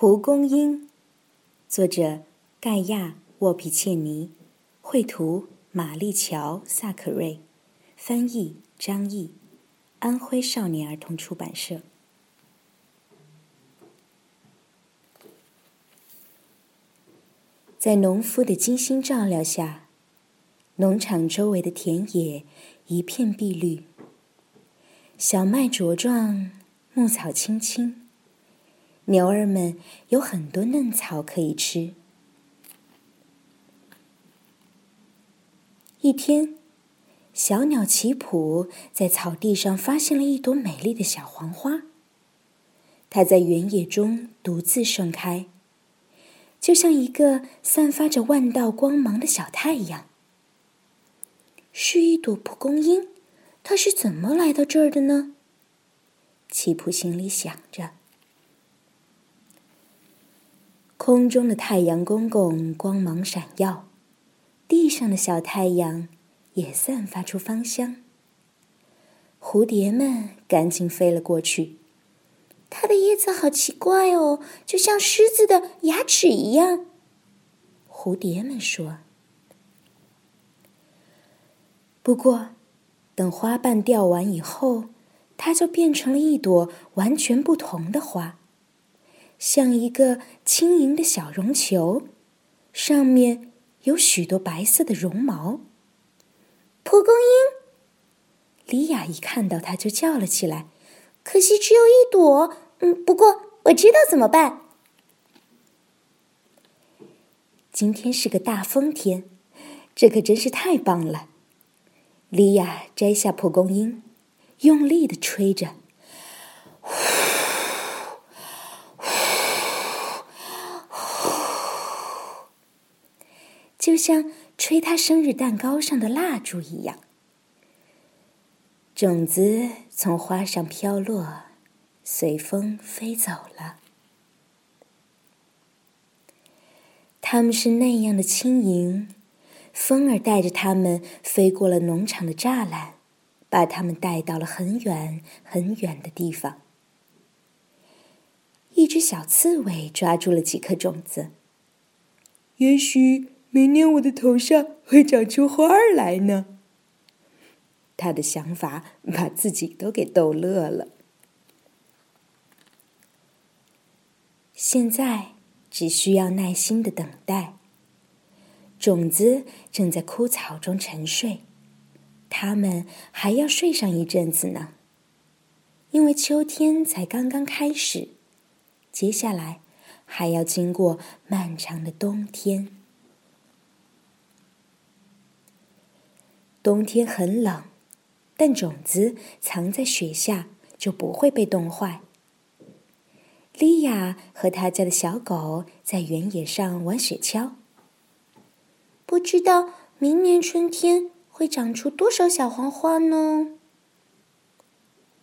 蒲公英，作者盖亚·沃皮切尼，绘图玛丽乔·萨克瑞，翻译张毅，安徽少年儿童出版社。在农夫的精心照料下，农场周围的田野一片碧绿，小麦茁壮，牧草青青。牛儿们有很多嫩草可以吃。一天，小鸟奇普在草地上发现了一朵美丽的小黄花。它在原野中独自盛开，就像一个散发着万道光芒的小太阳。是一朵蒲公英，它是怎么来到这儿的呢？奇普心里想着。空中的太阳公公光芒闪耀，地上的小太阳也散发出芳香。蝴蝶们赶紧飞了过去。它的叶子好奇怪哦，就像狮子的牙齿一样。蝴蝶们说。不过，等花瓣掉完以后，它就变成了一朵完全不同的花。像一个轻盈的小绒球，上面有许多白色的绒毛。蒲公英，莉亚一看到它就叫了起来。可惜只有一朵，嗯，不过我知道怎么办。今天是个大风天，这可真是太棒了。莉亚摘下蒲公英，用力的吹着。就像吹他生日蛋糕上的蜡烛一样，种子从花上飘落，随风飞走了。它们是那样的轻盈，风儿带着它们飞过了农场的栅栏，把它们带到了很远很远的地方。一只小刺猬抓住了几颗种子，也许。明年我的头上会长出花儿来呢。他的想法把自己都给逗乐了。现在只需要耐心的等待。种子正在枯草中沉睡，它们还要睡上一阵子呢，因为秋天才刚刚开始，接下来还要经过漫长的冬天。冬天很冷，但种子藏在雪下就不会被冻坏。莉亚和他家的小狗在原野上玩雪橇。不知道明年春天会长出多少小黄花呢？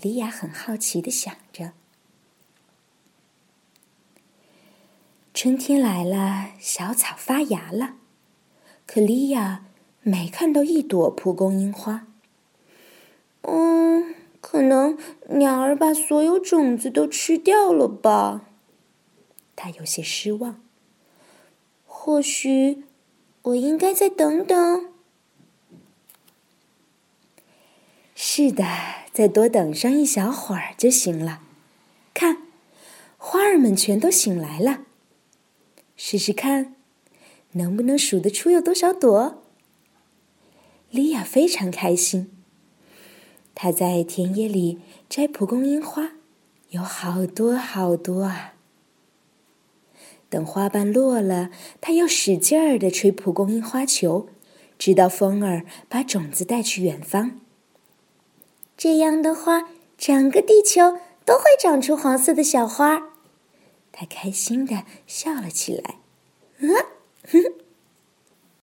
莉亚很好奇的想着。春天来了，小草发芽了，可莉亚。没看到一朵蒲公英花。嗯，可能鸟儿把所有种子都吃掉了吧。他有些失望。或许我应该再等等。是的，再多等上一小会儿就行了。看，花儿们全都醒来了。试试看，能不能数得出有多少朵？莉亚非常开心。她在田野里摘蒲公英花，有好多好多啊！等花瓣落了，她要使劲儿的吹蒲公英花球，直到风儿把种子带去远方。这样的话，整个地球都会长出黄色的小花。她开心的笑了起来。嗯，哼。